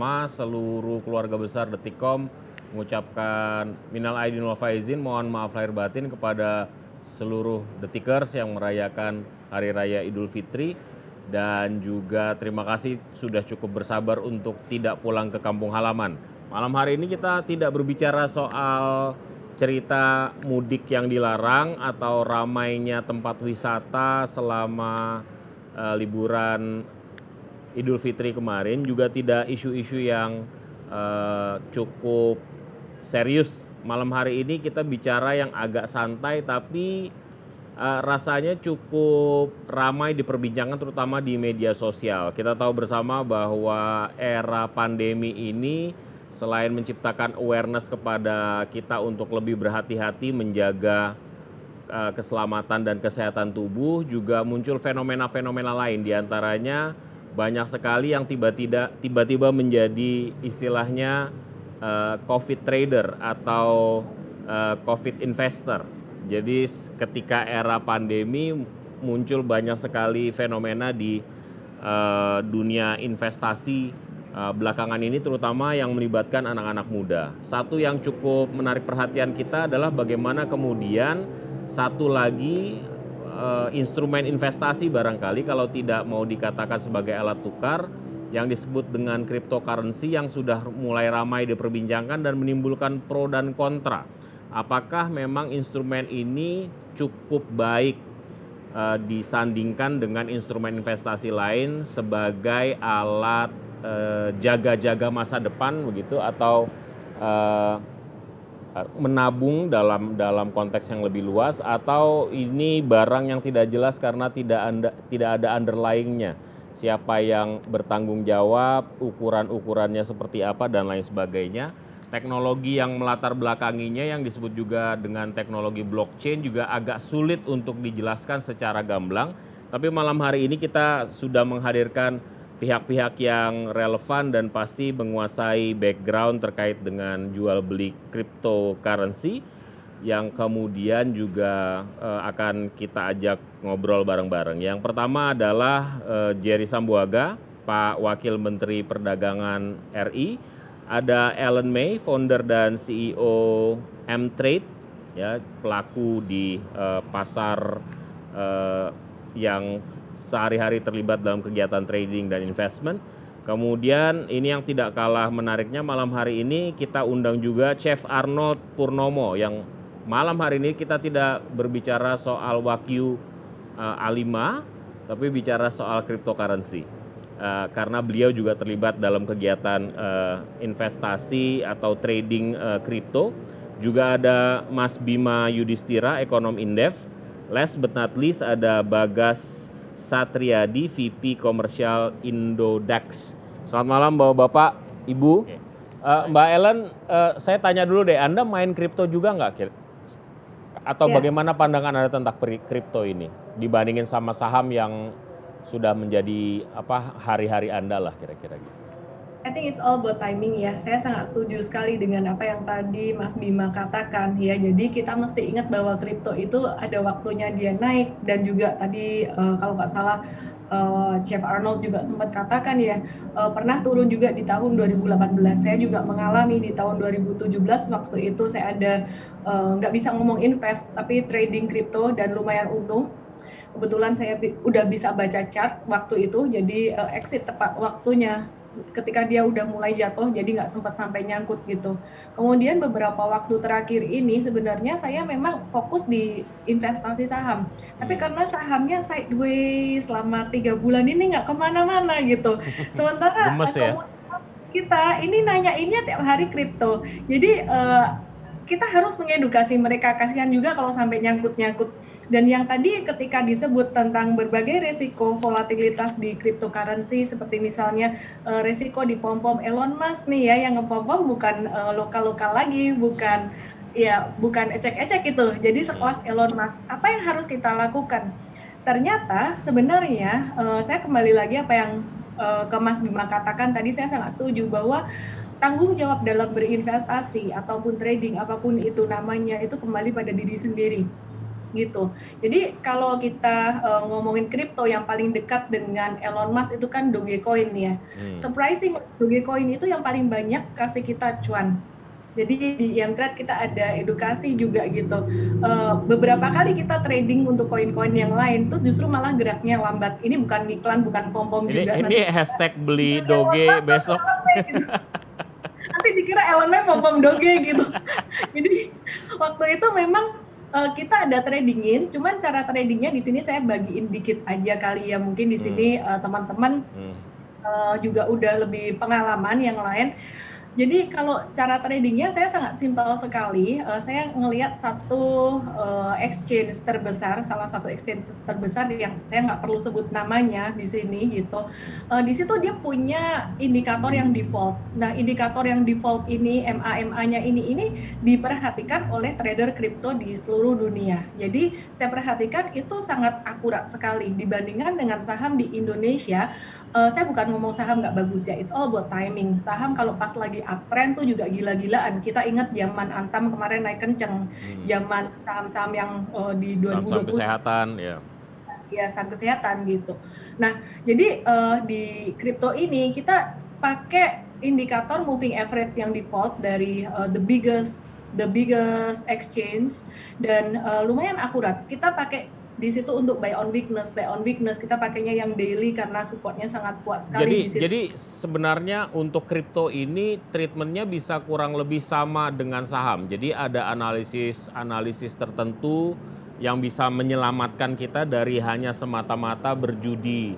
pertama seluruh keluarga besar Detikom mengucapkan minal aidin wal faizin, mohon maaf lahir batin kepada seluruh Detikers yang merayakan Hari Raya Idul Fitri dan juga terima kasih sudah cukup bersabar untuk tidak pulang ke kampung halaman. Malam hari ini kita tidak berbicara soal cerita mudik yang dilarang atau ramainya tempat wisata selama uh, liburan Idul Fitri kemarin juga tidak isu-isu yang uh, cukup serius. Malam hari ini kita bicara yang agak santai tapi uh, rasanya cukup ramai diperbincangkan terutama di media sosial. Kita tahu bersama bahwa era pandemi ini selain menciptakan awareness kepada kita untuk lebih berhati-hati menjaga uh, keselamatan dan kesehatan tubuh, juga muncul fenomena-fenomena lain di antaranya banyak sekali yang tiba-tiba tiba-tiba menjadi istilahnya uh, COVID trader atau uh, COVID investor. Jadi ketika era pandemi muncul banyak sekali fenomena di uh, dunia investasi uh, belakangan ini terutama yang melibatkan anak-anak muda. Satu yang cukup menarik perhatian kita adalah bagaimana kemudian satu lagi uh, instrumen investasi barangkali kalau tidak mau dikatakan sebagai alat tukar yang disebut dengan cryptocurrency yang sudah mulai ramai diperbincangkan dan menimbulkan pro dan kontra. Apakah memang instrumen ini cukup baik uh, disandingkan dengan instrumen investasi lain sebagai alat uh, jaga-jaga masa depan begitu atau uh, menabung dalam dalam konteks yang lebih luas atau ini barang yang tidak jelas karena tidak anda, tidak ada underlyingnya siapa yang bertanggung jawab, ukuran-ukurannya seperti apa dan lain sebagainya. Teknologi yang melatar belakanginya yang disebut juga dengan teknologi blockchain juga agak sulit untuk dijelaskan secara gamblang. Tapi malam hari ini kita sudah menghadirkan pihak-pihak yang relevan dan pasti menguasai background terkait dengan jual beli cryptocurrency yang kemudian juga uh, akan kita ajak ngobrol bareng-bareng. Yang pertama adalah uh, Jerry Sambuaga, Pak Wakil Menteri Perdagangan RI. Ada Ellen May, founder dan CEO M-Trade, ya pelaku di uh, pasar uh, yang sehari-hari terlibat dalam kegiatan trading dan investment. Kemudian ini yang tidak kalah menariknya malam hari ini kita undang juga Chef Arnold Purnomo yang malam hari ini kita tidak berbicara soal Wakyu uh, A5, tapi bicara soal cryptocurrency. Uh, karena beliau juga terlibat dalam kegiatan uh, investasi atau trading kripto. Uh, juga ada Mas Bima Yudhistira, ekonom Indef. Last but not least ada Bagas Satriadi, VP Komersial Indodax. Selamat malam Bapak-Bapak, Ibu. Uh, Mbak Ellen, uh, saya tanya dulu deh, Anda main kripto juga nggak? atau ya. bagaimana pandangan Anda tentang kripto ini dibandingin sama saham yang sudah menjadi apa hari-hari Anda lah kira-kira gitu. I think it's all about timing ya. Saya sangat setuju sekali dengan apa yang tadi Mas Bima katakan ya. Jadi kita mesti ingat bahwa kripto itu ada waktunya dia naik. Dan juga tadi uh, kalau nggak salah uh, Chef Arnold juga sempat katakan ya uh, pernah turun juga di tahun 2018 saya juga mengalami di tahun 2017 waktu itu saya ada nggak uh, bisa ngomong invest tapi trading crypto dan lumayan untung. Kebetulan saya udah bisa baca chart waktu itu. Jadi exit tepat waktunya ketika dia udah mulai jatuh jadi nggak sempat sampai nyangkut gitu. Kemudian beberapa waktu terakhir ini sebenarnya saya memang fokus di investasi saham. Tapi hmm. karena sahamnya sideways selama tiga bulan ini nggak ke mana-mana gitu. Sementara Gemes, ya? kita ini nanyainnya tiap hari kripto. Jadi uh, kita harus mengedukasi mereka kasihan juga kalau sampai nyangkut-nyangkut dan yang tadi ketika disebut tentang berbagai resiko volatilitas di cryptocurrency seperti misalnya uh, resiko di pom-pom Elon Musk nih ya yang ngepom-pom bukan uh, lokal-lokal lagi, bukan ya bukan ecek-ecek itu. Jadi sekelas Elon Musk, apa yang harus kita lakukan? Ternyata sebenarnya uh, saya kembali lagi apa yang uh, ke Mas Bima katakan tadi saya sangat setuju bahwa tanggung jawab dalam berinvestasi ataupun trading apa pun itu namanya itu kembali pada diri sendiri gitu. Jadi kalau kita uh, ngomongin kripto yang paling dekat dengan Elon Musk itu kan Dogecoin ya. Hmm. Surprising Dogecoin itu yang paling banyak kasih kita cuan. Jadi di Yantrade kita ada edukasi juga gitu. Uh, beberapa kali kita trading untuk koin-koin yang lain tuh justru malah geraknya lambat. Ini bukan iklan, bukan pom-pom juga. Ini nanti. hashtag beli doge besok. nanti dikira elemen pom-pom doge gitu. Jadi waktu itu memang uh, kita ada tradingin, cuman cara tradingnya di sini saya bagiin dikit aja kali ya. Mungkin di sini hmm. uh, teman-teman hmm. uh, juga udah lebih pengalaman yang lain. Jadi kalau cara tradingnya saya sangat simpel sekali. Uh, saya ngelihat satu uh, exchange terbesar, salah satu exchange terbesar yang saya nggak perlu sebut namanya di sini gitu. Uh, di situ dia punya indikator yang default. Nah indikator yang default ini MA-MA-nya ini ini diperhatikan oleh trader kripto di seluruh dunia. Jadi saya perhatikan itu sangat akurat sekali dibandingkan dengan saham di Indonesia. Uh, saya bukan ngomong saham nggak bagus ya, it's all about timing. Saham kalau pas lagi lagi uptrend tuh juga gila-gilaan. Kita ingat zaman Antam kemarin naik kenceng, hmm. zaman saham-saham yang uh, di 2020. Saham-saham kesehatan, ya. Iya, saham kesehatan gitu. Nah, jadi uh, di kripto ini kita pakai indikator moving average yang default dari uh, the biggest the biggest exchange dan uh, lumayan akurat. Kita pakai di situ untuk buy on weakness, buy on weakness kita pakainya yang daily karena supportnya sangat kuat sekali. Jadi, di situ. jadi sebenarnya untuk kripto ini treatmentnya bisa kurang lebih sama dengan saham. Jadi ada analisis analisis tertentu yang bisa menyelamatkan kita dari hanya semata-mata berjudi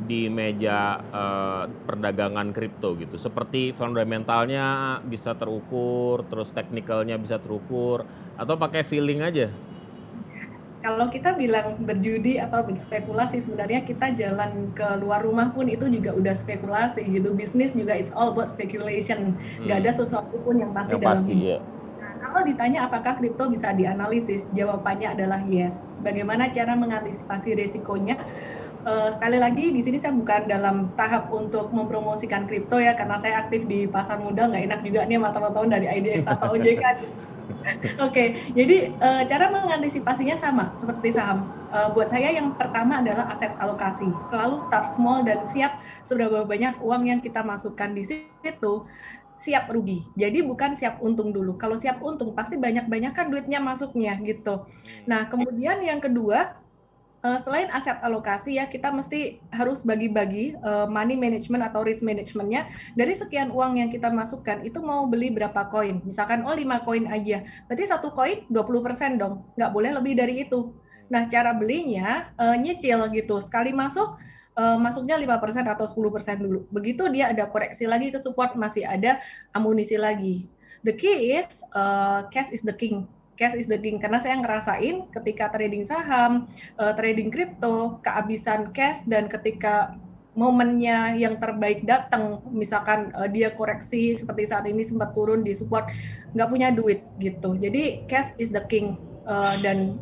di meja uh, perdagangan kripto gitu. Seperti fundamentalnya bisa terukur, terus teknikalnya bisa terukur, atau pakai feeling aja kalau kita bilang berjudi atau berspekulasi sebenarnya kita jalan ke luar rumah pun itu juga udah spekulasi gitu bisnis juga it's all about speculation nggak hmm. ada sesuatu pun yang pasti yang dalam hidup. Ya. Nah, kalau ditanya apakah kripto bisa dianalisis jawabannya adalah yes bagaimana cara mengantisipasi resikonya Uh, sekali lagi di sini saya bukan dalam tahap untuk mempromosikan kripto ya karena saya aktif di pasar modal nggak enak juga nih sama teman-teman dari IDX atau OJK okay, jadi uh, cara mengantisipasinya sama seperti saham. Uh, buat saya yang pertama adalah aset alokasi. Selalu start small dan siap seberapa banyak uang yang kita masukkan di situ siap rugi. Jadi bukan siap untung dulu. Kalau siap untung pasti banyak-banyak kan duitnya masuknya gitu. Nah, kemudian yang kedua uh, selain aset alokasi ya kita mesti harus bagi-bagi uh, money management atau risk managementnya. Dari sekian uang yang kita masukkan itu mau beli berapa koin? Misalkan oh 5 koin aja. Berarti satu koin 20% dong. Nggak boleh lebih dari itu. Nah cara belinya uh, nyicil gitu. Sekali masuk uh, masuknya 5% atau 10% dulu. Begitu dia ada koreksi lagi ke support masih ada amunisi lagi. The key is uh, cash is the king cash is the king karena saya ngerasain ketika trading saham, uh, trading kripto, kehabisan cash dan ketika momennya yang terbaik datang, misalkan uh, dia koreksi seperti saat ini sempat turun di support, nggak punya duit gitu. Jadi cash is the king uh, dan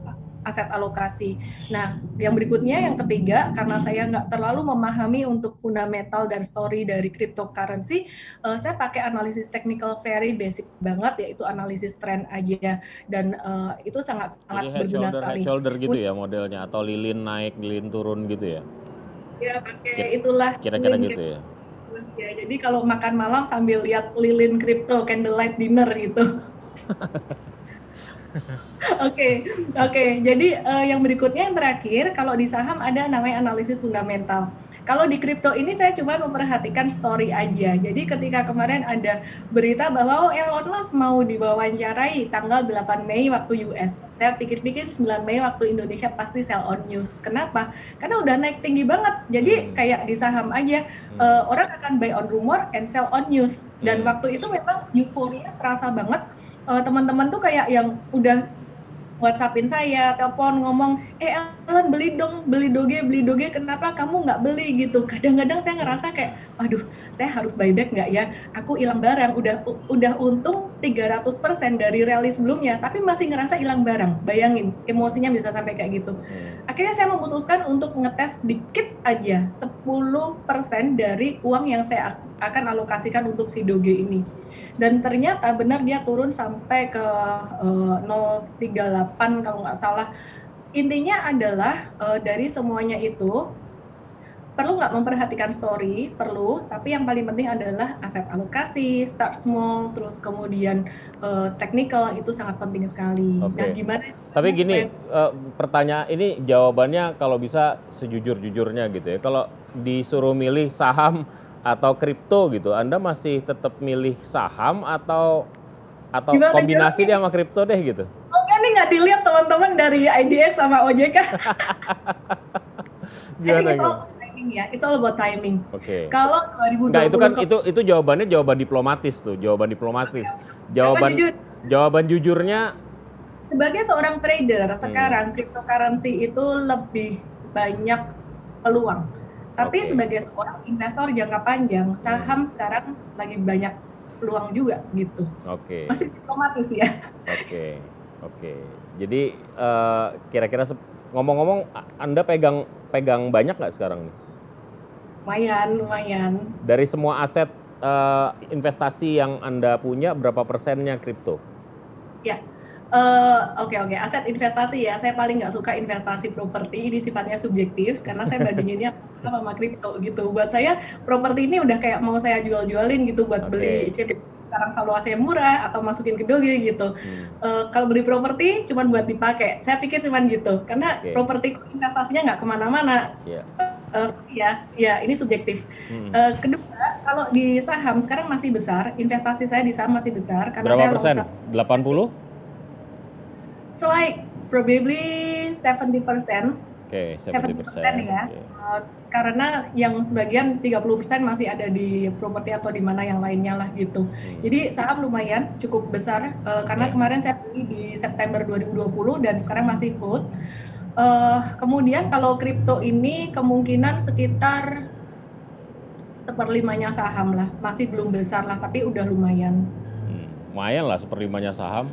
aset alokasi. Nah, yang berikutnya yang ketiga, karena saya nggak terlalu memahami untuk fundamental dan story dari cryptocurrency, uh, saya pakai analisis technical very basic banget, yaitu analisis trend aja, dan uh, itu sangat sangat Jadi berguna shoulder, sekali. Head shoulder gitu ya modelnya, atau lilin naik, lilin turun gitu ya? Ya, pakai itulah. Kira-kira gitu ya? Ya, jadi kalau makan malam sambil lihat lilin crypto candlelight dinner gitu. Oke, oke. Jadi uh, yang berikutnya yang terakhir, kalau di saham ada namanya analisis fundamental. Kalau di kripto ini saya cuma memperhatikan story aja. Jadi ketika kemarin ada berita bahwa oh Elon Musk mau diwawancarai tanggal 8 Mei waktu US. Saya pikir-pikir 9 Mei waktu Indonesia pasti sell on news. Kenapa? Karena udah naik tinggi banget. Jadi hmm. kayak di saham aja hmm. uh, orang akan buy on rumor and sell on news. Dan hmm. waktu itu memang euforia terasa banget uh, teman-teman tuh kayak yang udah WhatsAppin saya, telepon ngomong, eh Ellen beli dong, beli doge, beli doge, kenapa kamu nggak beli gitu? Kadang-kadang saya ngerasa kayak, aduh, saya harus buyback nggak ya? Aku hilang barang, udah udah untung 300% dari rally sebelumnya, tapi masih ngerasa hilang barang. Bayangin, emosinya bisa sampai kayak gitu. Hmm. Akhirnya saya memutuskan untuk ngetes dikit aja, 10% dari uang yang saya akan alokasikan untuk si doge ini dan ternyata benar dia turun sampai ke uh, eh, 038 kalau nggak salah intinya adalah uh, dari semuanya itu perlu nggak memperhatikan story? Perlu tapi yang paling penting adalah aset alokasi start small terus kemudian uh, technical itu sangat penting sekali. Okay. nah gimana tapi gini uh, pertanyaan ini jawabannya kalau bisa sejujur jujurnya gitu ya. Kalau disuruh milih saham atau kripto gitu anda masih tetap milih saham atau atau gimana kombinasi dia sama kripto deh gitu dilihat teman-teman dari IDX sama OJK gimana gitu timing ya. It's all about timing. Oke. Okay. Kalau 2020 Enggak, itu kan itu itu jawabannya jawaban diplomatis tuh, jawaban diplomatis. Jawaban jujur. jawaban jujurnya sebagai seorang trader hmm. sekarang cryptocurrency itu lebih banyak peluang. Tapi okay. sebagai seorang investor jangka panjang, hmm. saham hmm. sekarang lagi banyak peluang juga gitu. Oke. Okay. Masih diplomatis ya. Oke. Okay. Oke. Okay. Jadi uh, kira-kira ngomong-ngomong Anda pegang pegang banyak nggak sekarang nih? Lumayan, lumayan. Dari semua aset uh, investasi yang Anda punya, berapa persennya kripto? Ya, uh, oke okay, oke. Okay. Aset investasi ya, saya paling nggak suka investasi properti, ini sifatnya subjektif, karena saya bandinginnya sama kripto gitu. Buat saya, properti ini udah kayak mau saya jual-jualin gitu buat okay. beli sekarang valuasinya murah atau masukin ke doge gitu. Hmm. Uh, kalau beli properti cuma buat dipakai. Saya pikir cuma gitu karena okay. properti investasinya nggak ke mana-mana. Yeah. Uh, ya, ya ini subjektif. Hmm. Uh, kedua, kalau di saham sekarang masih besar, investasi saya di saham masih besar karena Berapa persen? 80? So like probably 70 persen Oke, okay, 70%, 70% ya. Okay. Uh, karena yang sebagian 30% masih ada di properti atau di mana yang lainnya lah gitu. Hmm. Jadi saham lumayan cukup besar uh, karena kemarin saya beli di September 2020 dan sekarang masih hold. Uh, kemudian kalau kripto ini kemungkinan sekitar seperlimanya saham lah, masih belum besar lah, tapi udah lumayan. Hmm, lumayan lah seperlimanya saham.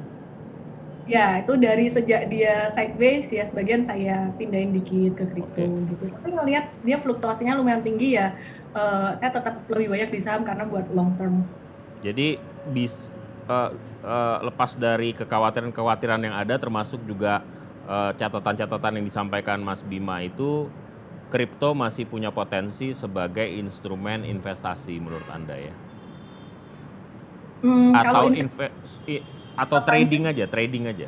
Ya, itu dari sejak dia sideways ya sebagian saya pindahin dikit ke kripto okay. gitu. Tapi ngelihat dia fluktuasinya lumayan tinggi ya, uh, saya tetap lebih banyak di saham karena buat long term. Jadi bis uh, uh, lepas dari kekhawatiran-kekhawatiran yang ada termasuk juga catatan-catatan uh, yang disampaikan Mas Bima itu kripto masih punya potensi sebagai instrumen investasi menurut Anda ya? Hmm, Atau investasi atau trading aja, trading aja.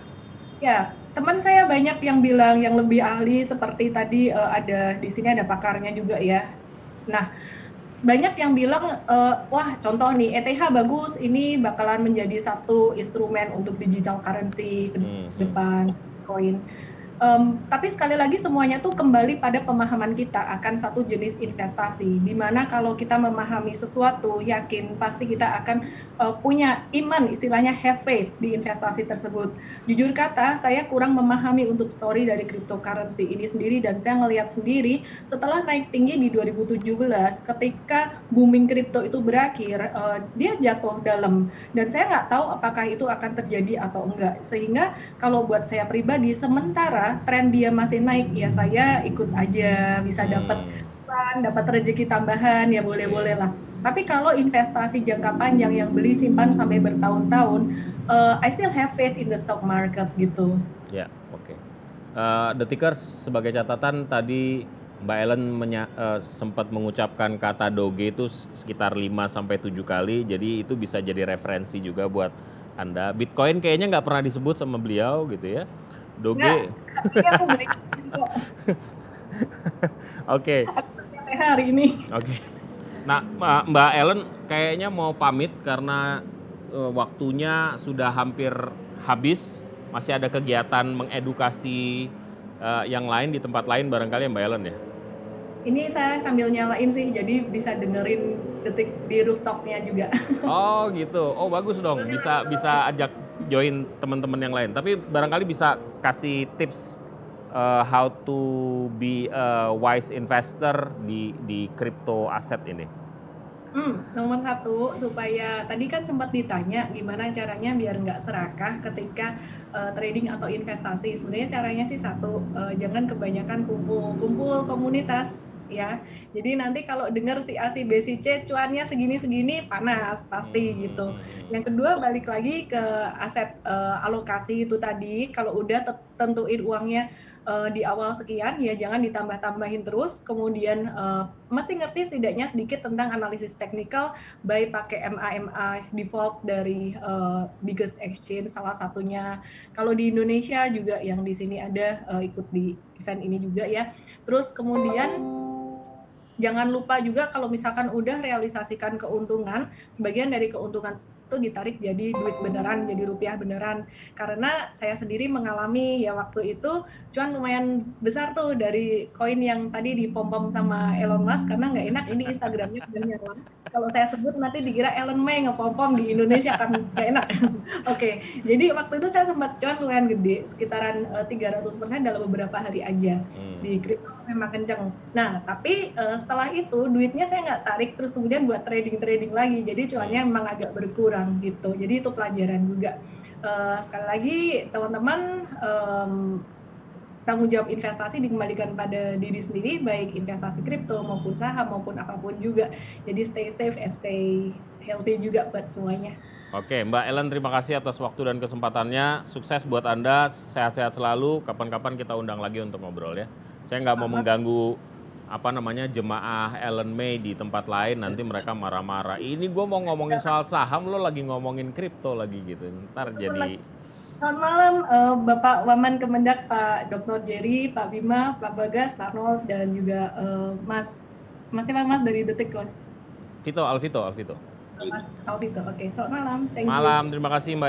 Ya, teman saya banyak yang bilang yang lebih ahli seperti tadi uh, ada di sini ada pakarnya juga ya. Nah, banyak yang bilang uh, wah contoh nih ETH bagus ini bakalan menjadi satu instrumen untuk digital currency ke hmm, hmm. depan koin. Um, tapi sekali lagi semuanya tuh kembali pada pemahaman kita akan satu jenis investasi. Di mana kalau kita memahami sesuatu, yakin pasti kita akan uh, punya iman, istilahnya have faith di investasi tersebut. Jujur kata, saya kurang memahami untuk story dari cryptocurrency ini sendiri dan saya ngelihat sendiri setelah naik tinggi di 2017, ketika booming kripto itu berakhir, uh, dia jatuh dalam dan saya nggak tahu apakah itu akan terjadi atau enggak. Sehingga kalau buat saya pribadi, sementara tren dia masih naik ya saya ikut aja bisa dapat hmm. dapat rezeki tambahan ya boleh-boleh lah. Tapi kalau investasi jangka panjang yang beli simpan sampai bertahun-tahun, uh, I still have faith in the stock market gitu. Ya, oke. Okay. Uh, The Tickers sebagai catatan tadi Mbak Ellen menya, uh, sempat mengucapkan kata doge itu sekitar 5 sampai 7 kali. Jadi itu bisa jadi referensi juga buat Anda. Bitcoin kayaknya nggak pernah disebut sama beliau gitu ya. Doge. Oke. hari ini. Oke. Okay. Nah, Mbak Ellen kayaknya mau pamit karena uh, waktunya sudah hampir habis. Masih ada kegiatan mengedukasi uh, yang lain di tempat lain barangkali ya Mbak Ellen ya? Ini saya sambil nyalain sih, jadi bisa dengerin detik di rooftopnya juga. Oh gitu, oh bagus dong, bisa bisa ajak join teman-teman yang lain. Tapi barangkali bisa kasih tips uh, how to be a wise investor di di crypto aset ini. Hmm, nomor satu supaya tadi kan sempat ditanya gimana caranya biar nggak serakah ketika uh, trading atau investasi. Sebenarnya caranya sih satu, uh, jangan kebanyakan kumpul-kumpul komunitas ya. Jadi nanti kalau dengar si A, si B, si C cuannya segini-segini panas pasti Hmm, gitu. Yang kedua balik lagi ke aset eh, alokasi itu tadi. Kalau udah tentuin uangnya eh, di awal sekian ya jangan ditambah-tambahin terus. Kemudian eh, mesti ngerti setidaknya sedikit tentang analisis teknikal baik pakai MA-MA default dari eh, biggest exchange salah satunya. Kalau di Indonesia juga yang di sini ada eh, ikut di event ini juga ya. Terus kemudian jangan lupa juga kalau misalkan udah realisasikan keuntungan, sebagian dari keuntungan itu ditarik jadi duit beneran, jadi rupiah beneran. Karena saya sendiri mengalami ya waktu itu cuan lumayan besar tuh dari koin yang tadi dipom-pom sama Elon Musk karena nggak enak ini Instagramnya nyala. Kalau saya sebut nanti dikira Elon May ngepom-pom di Indonesia kan nggak enak. Oke, jadi waktu itu saya sempat cuan lumayan gede, sekitaran eh, 300% dalam beberapa hari aja Hmm. di kripto memang kenceng. Nah, tapi eh, setelah itu duitnya saya nggak tarik terus kemudian buat trading-trading lagi. Jadi cuannya memang agak berkurang gitu. Jadi itu pelajaran juga. Eh, sekali lagi teman-teman em, tanggung jawab investasi dikembalikan pada diri sendiri baik investasi kripto maupun saham maupun apa pun juga. Jadi stay safe and stay healthy juga buat semuanya. Oke, Mbak Ellen terima kasih atas waktu dan kesempatannya. Sukses buat Anda, sehat-sehat selalu. Kapan-kapan kita undang lagi untuk ngobrol ya. Saya nggak mau mengganggu apa namanya jemaah Ellen May di tempat lain nanti mereka marah-marah. Ini gue mau ngomongin soal saham, lo lagi ngomongin kripto lagi gitu. Ntar jadi Selamat malam eh, Bapak Waman Kemendak, Pak Dr. Jerry, Pak Bima, Pak Bagas, Pak Arnold, dan juga eh, Mas Mas siapa Mas dari Detik Kos? Vito, Alvito, Alvito. Mas Alvito. Oke, selamat malam. Thank you. Malam, terima kasih Mbak